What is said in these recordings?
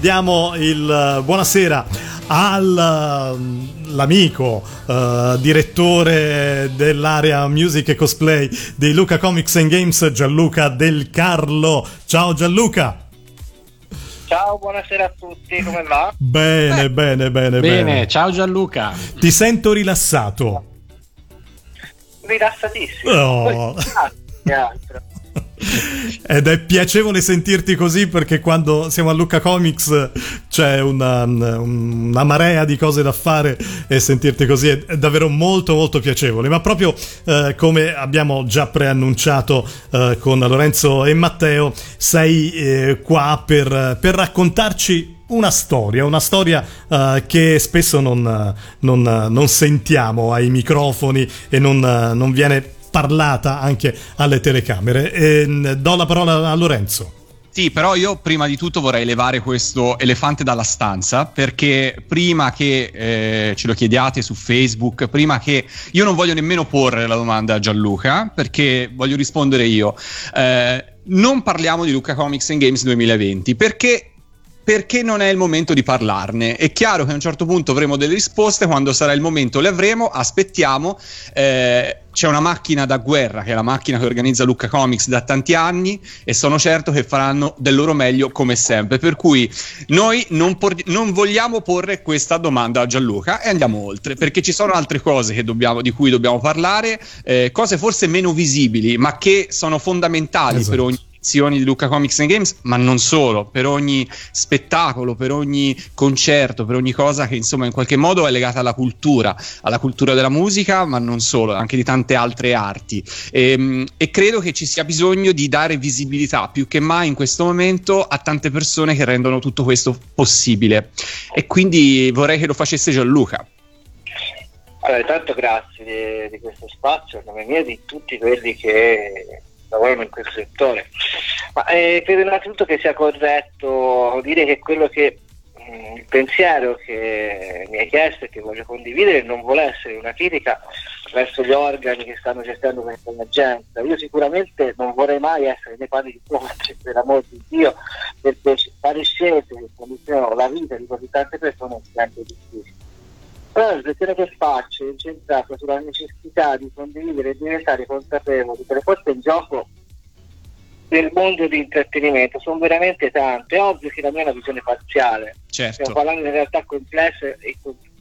diamo il buonasera all'amico uh, direttore dell'area music e cosplay di Luca Comics and Games Gianluca Del Carlo. Ciao Gianluca! Ciao, buonasera a tutti, come va? Bene, eh. bene, bene, bene. Bene, ciao Gianluca. Ti sento rilassato. Rilassatissimo. Oh. Poi, altro. Ed è piacevole sentirti così perché quando siamo a Lucca Comics c'è una, una, marea di cose da fare e sentirti così è, davvero molto molto piacevole. Ma proprio eh, come abbiamo già preannunciato eh, con Lorenzo e Matteo, sei eh, qua per, per raccontarci una storia, una storia uh, che spesso non, non, non, sentiamo ai microfoni e non, non viene parlata anche alle telecamere. E, mm, do la parola a Lorenzo. Sì, però io prima di tutto vorrei levare questo elefante dalla stanza perché prima che eh, ce lo chiediate su Facebook, prima che io non voglio nemmeno porre la domanda a Gianluca perché voglio rispondere io. Eh, non parliamo di Luca Comics and Games 2020 perché perché non è il momento di parlarne. È chiaro che a un certo punto avremo delle risposte, quando sarà il momento le avremo, aspettiamo. Eh, c'è una macchina da guerra, che è la macchina che organizza Lucca Comics da tanti anni, e sono certo che faranno del loro meglio come sempre. Per cui noi non, por- non vogliamo porre questa domanda a Gianluca e andiamo oltre, perché ci sono altre cose dobbiamo, di cui dobbiamo parlare, eh, cose forse meno visibili, ma che sono fondamentali esatto. per ogni edizioni di Luca Comics and Games, ma non solo, per ogni spettacolo, per ogni concerto, per ogni cosa che insomma in qualche modo è legata alla cultura, alla cultura della musica, ma non solo, anche di tante altre arti. E, ehm, e credo che ci sia bisogno di dare visibilità più che mai in questo momento a tante persone che rendono tutto questo possibile. E quindi vorrei che lo facesse Gianluca. Allora, intanto grazie di, di questo spazio, a nome mio e di tutti quelli che lavorano in questo settore. Ma eh, credo innanzitutto che sia corretto dire che quello che mm, il pensiero che mi hai chiesto e che voglio condividere non vuole essere una critica verso gli organi che stanno gestendo questa emergenza. Io sicuramente non vorrei mai essere nei panni di Conte, per amor di Dio, perché fare scelte che condizionano la vita di così tante persone è sempre difficile. Però la riflessione che faccio è incentrata sulla necessità di condividere e diventare consapevoli che le forze in gioco del mondo di intrattenimento sono veramente tante. È ovvio che la mia è una visione parziale, certo. stiamo parlando in realtà complessa e,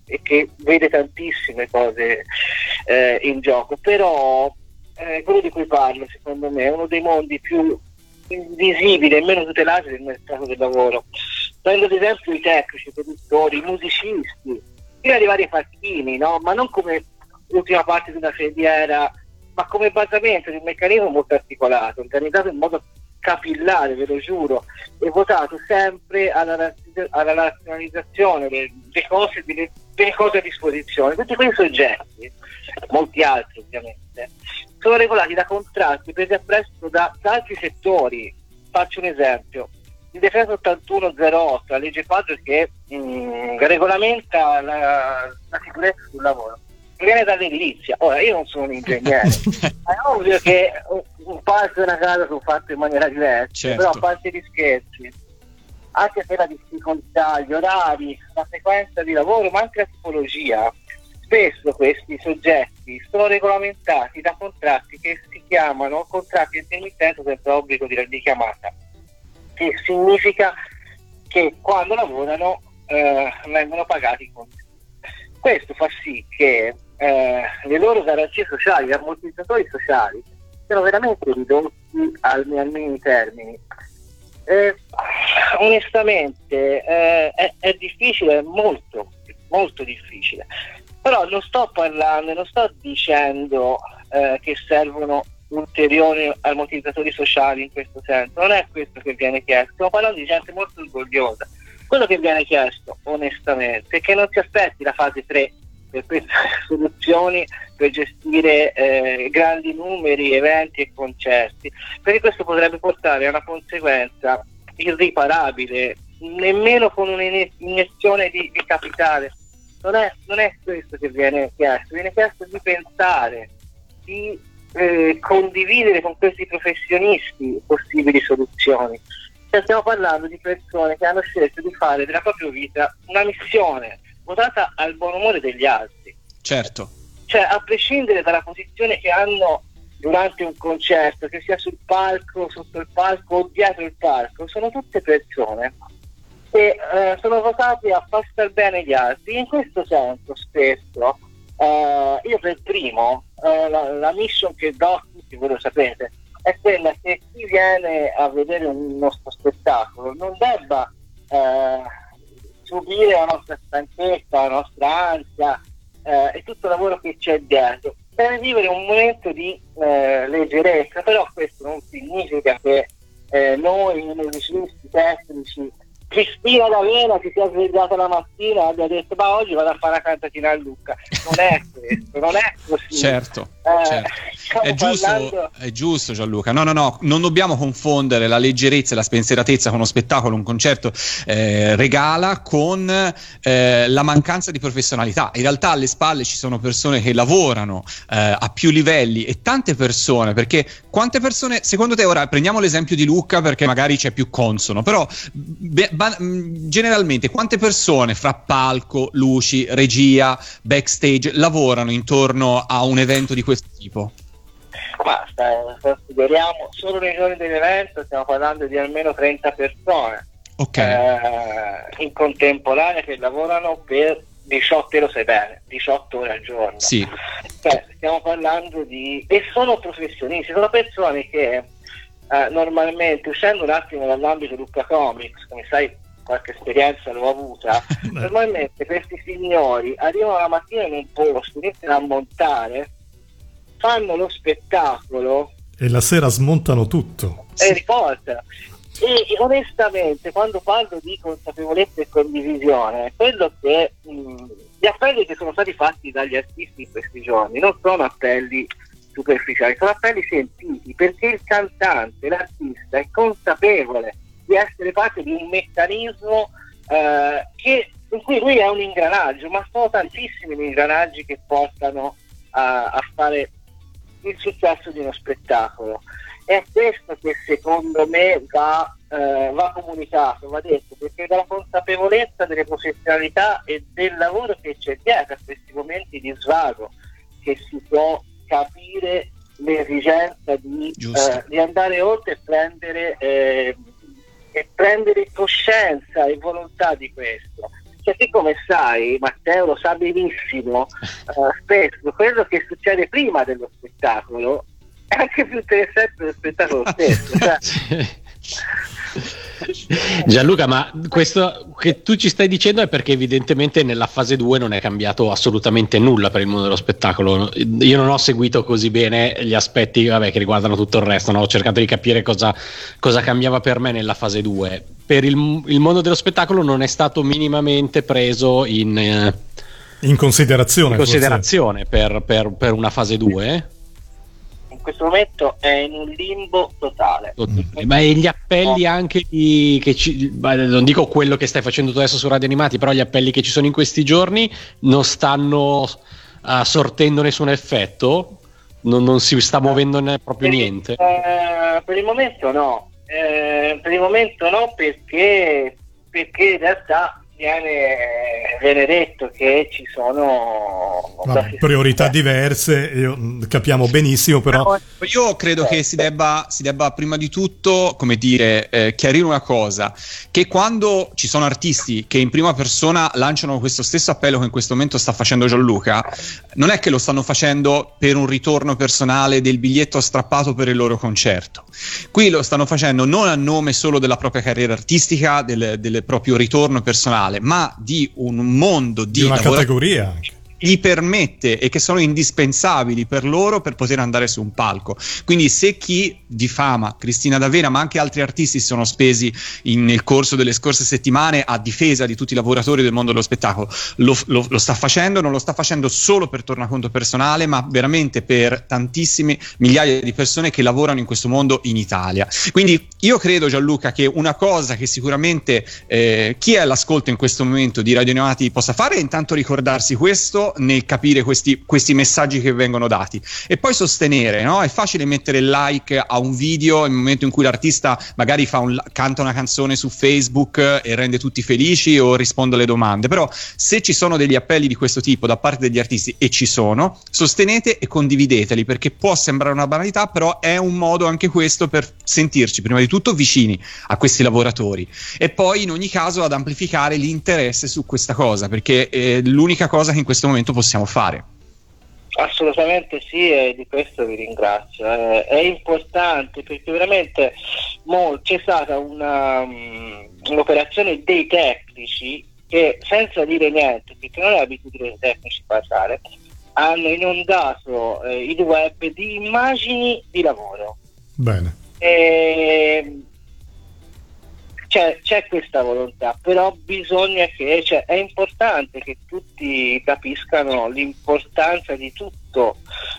e che vede tantissime cose eh, in gioco, però eh, quello di cui parlo secondo me è uno dei mondi più invisibili e meno tutelati del mercato del lavoro. Prendo ad esempio i tecnici, i produttori, i musicisti, ad arrivare ai facchini, no? ma non come l'ultima parte di una fediera, ma come basamento di un meccanismo molto articolato, organizzato in modo capillare, ve lo giuro, e votato sempre alla, alla razionalizzazione delle, delle, cose, delle, delle cose a disposizione. Tutti quei soggetti, molti altri ovviamente, sono regolati da contratti presi a prestito da, da altri settori. Faccio un esempio, il decreto 8108, la legge quadro che mh, mm, regolamenta la, la, sicurezza sul lavoro, viene dall'edilizia. Ora, io non sono un ingegnere, ma è ovvio che un, palco e una casa sono fatti in maniera diversa, certo. però a parte gli scherzi, anche per la difficoltà, gli orari, la frequenza di lavoro, ma anche la tipologia, spesso questi soggetti sono regolamentati da contratti che si chiamano contratti intermittenti senza obbligo di richiamata che significa che quando lavorano eh, vengono pagati con questo fa sì che eh, le loro garanzie sociali, gli ammortizzatori sociali siano veramente ridotti al, al minimi termini. Eh, onestamente eh, è, è, difficile, è molto, molto difficile. Però non sto parlando, non sto dicendo eh, che servono ulteriori ammortizzatori sociali in questo senso. Non è questo che viene chiesto, stiamo parlando di gente molto orgogliosa. Quello che viene chiesto, onestamente, è che non si aspetti la fase 3 per pensare soluzioni per gestire eh, grandi numeri, eventi e concerti, perché questo potrebbe portare a una conseguenza irriparabile, nemmeno con un'iniezione di, di capitale. Non è, non è questo che viene chiesto, viene chiesto di pensare, di eh, condividere con questi professionisti possibili soluzioni. Cioè, stiamo parlando di persone che hanno scelto di fare della propria vita una missione votata al buon umore degli altri. Certo. Cioè, a prescindere dalla posizione che hanno durante un concerto, che sia sul palco, sotto il palco o dietro il palco, sono tutte persone che eh, sono votate a far star bene gli altri. In questo senso, spesso, eh, io per primo, eh, la, la, mission che do tutti, voi lo sapete, è quella che chi viene a vedere un nostro spettacolo non debba eh, subire la nostra stanchezza, la nostra ansia eh, e tutto il lavoro che c'è dietro per vivere un momento di eh, leggerezza, però questo non significa che eh, noi musicisti, tecnici, Cristina D'Avena che si è svegliata la mattina e abbia detto ma oggi vado a fare la cantatina a Lucca non è questo, non è così certo, eh, certo. È, giusto, è giusto Gianluca. No no no, non dobbiamo confondere la leggerezza e la spensieratezza con uno spettacolo, un concerto eh, regala con eh, la mancanza di professionalità. In realtà alle spalle ci sono persone che lavorano eh, a più livelli e tante persone perché quante persone secondo te ora prendiamo l'esempio di Lucca perché magari c'è più consono però be- ba- generalmente quante persone fra palco, luci, regia, backstage lavorano intorno a un evento di questo tipo? Basta, consideriamo solo nei giorni dell'evento stiamo parlando di almeno 30 persone okay. eh, in contemporanea che lavorano per 18 lo sai bene, 18 ore al giorno. Sì. Cioè, stiamo parlando di... e sono professionisti, sono persone che eh, normalmente uscendo un attimo dall'ambito Lucca Comics, come sai qualche esperienza l'ho avuta, normalmente questi signori arrivano la mattina in un posto, iniziano a montare, fanno lo spettacolo e la sera smontano tutto. E riportano. E onestamente, quando parlo di consapevolezza e condivisione, quello che mh, gli appelli che sono stati fatti dagli artisti in questi giorni non sono appelli superficiali, sono appelli sentiti perché il cantante, l'artista è consapevole di essere parte di un meccanismo eh, che, in cui lui è un ingranaggio, ma sono tantissimi gli ingranaggi che portano a, a fare il successo di uno spettacolo. È questo che secondo me va, eh, va comunicato, va detto, perché dalla consapevolezza delle professionalità e del lavoro che c'è dietro a questi momenti di svago che si può capire l'esigenza di, eh, di andare oltre e prendere, eh, e prendere coscienza e volontà di questo. Perché come sai, Matteo lo sa benissimo, eh, spesso quello che succede prima dello spettacolo è anche più interessante dello spettacolo stesso. Cioè, Gianluca, ma questo che tu ci stai dicendo è perché evidentemente nella fase 2 non è cambiato assolutamente nulla per il mondo dello spettacolo. Io non ho seguito così bene gli aspetti vabbè, che riguardano tutto il resto, no? ho cercato di capire cosa, cosa, cambiava per me nella fase 2. Per il, il, mondo dello spettacolo non è stato minimamente preso in, eh, in considerazione, in considerazione per, per, per una fase 2 in questo momento è in un limbo totale. Ma e gli appelli anche di, che ci, non dico quello che stai facendo tu adesso su Radio Animati, però gli appelli che ci sono in questi giorni non stanno uh, sortendo nessun effetto? Non, non si sta muovendo proprio per, niente? Eh, per il momento no, eh, per il momento no perché, perché in realtà viene, viene detto che ci sono Vabbè, priorità diverse, io, mm, capiamo benissimo, però... Io credo che si debba, si debba prima di tutto, come dire, eh, chiarire una cosa, che quando ci sono artisti che in prima persona lanciano questo stesso appello che in questo momento sta facendo Gianluca, non è che lo stanno facendo per un ritorno personale del biglietto strappato per il loro concerto. Qui lo stanno facendo non a nome solo della propria carriera artistica, del, del proprio ritorno personale, mondiale, ma di un mondo di, di una categoria gli permette e che sono indispensabili per loro per poter andare su un palco. Quindi se chi di fama, Cristina D'Avena, ma anche altri artisti si sono spesi in, nel corso delle scorse settimane a difesa di tutti i lavoratori del mondo dello spettacolo, lo, lo, lo sta facendo, non lo sta facendo solo per tornaconto personale, ma veramente per tantissime migliaia di persone che lavorano in questo mondo in Italia. Quindi io credo Gianluca che una cosa che sicuramente eh, chi è all'ascolto in questo momento di Radio Neonati possa fare è intanto ricordarsi questo nel capire questi, questi messaggi che vengono dati. E poi sostenere, no? È facile mettere like a un video nel momento in cui l'artista magari un, canta una canzone su Facebook e rende tutti felici o risponde alle domande, però se ci sono degli appelli di questo tipo da parte degli artisti e ci sono, sostenete e condivideteli perché può sembrare una banalità, però è un modo anche questo per sentirci prima di tutto vicini a questi lavoratori. E poi in ogni caso ad amplificare l'interesse su questa cosa perché è l'unica cosa che in questo momento possiamo fare. Assolutamente sì e di questo vi ringrazio. Eh, è importante perché veramente mo, c'è stata una, um, un'operazione dei tecnici che senza dire niente, perché non è abitudine dei tecnici parlare, hanno inondato eh, il web di immagini di lavoro. Bene. E, c'è, c'è, questa volontà, però bisogna che, cioè, è importante che tutti capiscano l'importanza di tutto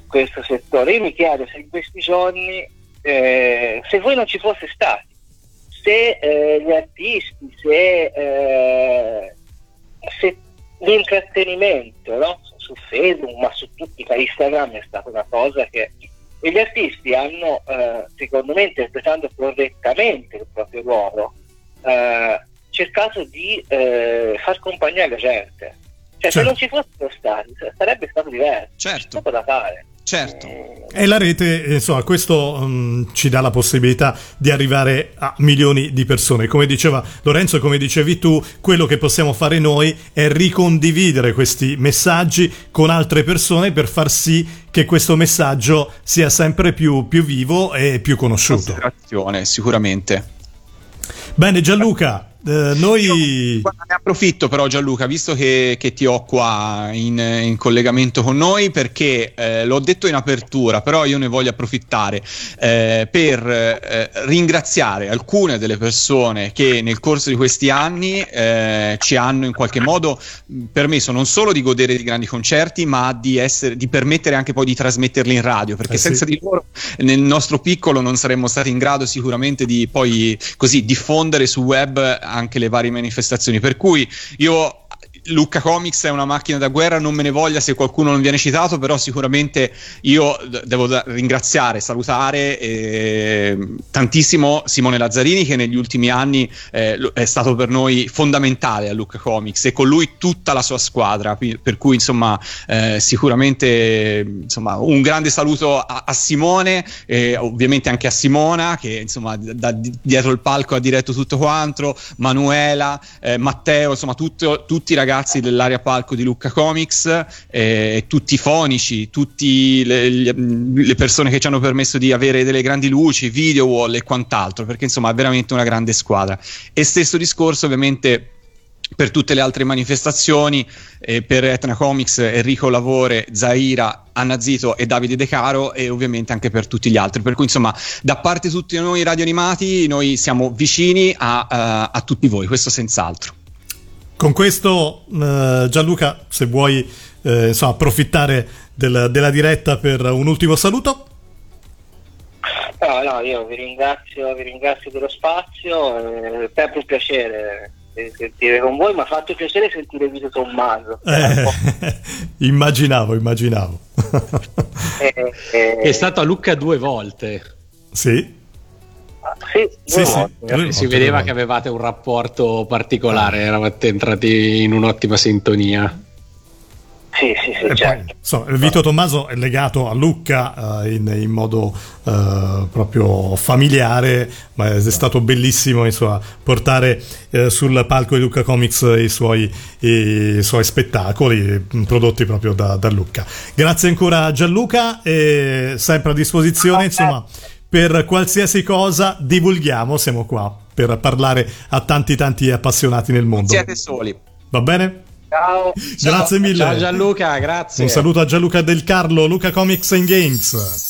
questo settore. Io mi chiedo se in questi giorni, eh, se voi non ci foste stati, se eh, gli artisti, se, eh, se l'intrattenimento no? su Facebook, ma su tutti i Instagram è stata una cosa che gli artisti hanno, eh, secondo me, interpretando correttamente il proprio ruolo, eh, cercato di eh, far compagnia alla gente. Cioè, certo. se non ci fossero stati, sarebbe stato diverso. Certo. C'è poco da fare. Certo. E la rete, insomma, questo um, ci dà la possibilità di arrivare a milioni di persone. Come diceva Lorenzo e come dicevi tu, quello che possiamo fare noi è ricondividere questi messaggi con altre persone per far sì che questo messaggio sia sempre più, più vivo e più conosciuto. Sicuramente. Bene Gianluca, eh, noi... Io, ne approfitto però Gianluca, visto che, che ti ho qua in, in, collegamento con noi, perché eh, l'ho detto in apertura, però io ne voglio approfittare eh, per eh, ringraziare alcune delle persone che nel corso di questi anni eh, ci hanno in qualche modo permesso non solo di godere di grandi concerti, ma di, essere, di permettere anche poi di trasmetterli in radio, perché senza sì. di loro nel nostro piccolo non saremmo stati in grado sicuramente di poi così diffondere su web anche le varie manifestazioni. Per cui io Lucca Comics è una macchina da guerra, non me ne voglia se qualcuno non viene citato, però sicuramente io devo ringraziare, salutare eh, tantissimo Simone Lazzarini che negli ultimi anni eh, è stato per noi fondamentale a Lucca Comics e con lui tutta la sua squadra, per cui insomma eh, sicuramente insomma, un grande saluto a, a Simone ovviamente anche a Simona che insomma da, da dietro il palco ha diretto tutto quanto, Manuela, eh, Matteo, insomma tutto, tutti i ragazzi ragazzi dell'area palco di Lucca Comics, eh, tutti i fonici, tutte le, le, persone che ci hanno permesso di avere delle grandi luci, video wall e quant'altro, perché insomma è veramente una grande squadra. E stesso discorso ovviamente per tutte le altre manifestazioni, eh, per Etna Comics, Enrico Lavore, Zaira, Anna Zito e Davide De Caro e ovviamente anche per tutti gli altri. Per cui insomma, da parte di tutti noi radio animati, noi siamo vicini a, a, a tutti voi, questo senz'altro. Con questo, eh, Gianluca, se vuoi eh, insomma, approfittare del, della diretta per un ultimo saluto. No, no, io vi ringrazio, vi ringrazio dello spazio, è sempre un piacere sentire con voi, mi ha fatto piacere sentire Vito Tommaso. Eh, immaginavo, immaginavo. eh, eh, è stato a Lucca due volte. Sì. Sì, sì, sì. si vedeva che avevate un rapporto particolare, eravate entrati in un'ottima sintonia. Sì, sì, sì, certo. poi, so, Vito Tommaso è legato a Lucca uh, in, in, modo uh, proprio familiare, ma è stato bellissimo insomma, portare uh, sul palco di Lucca Comics i suoi, i suoi spettacoli prodotti proprio da, da Lucca. Grazie ancora a Gianluca e sempre a disposizione. Insomma, per qualsiasi cosa divulghiamo, siamo qua per parlare a tanti tanti appassionati nel mondo. Siete soli. Va bene? Ciao. Grazie Ciao. mille. Ciao Gianluca, grazie. Un saluto a Gianluca Del Carlo, Luca Comics and Games.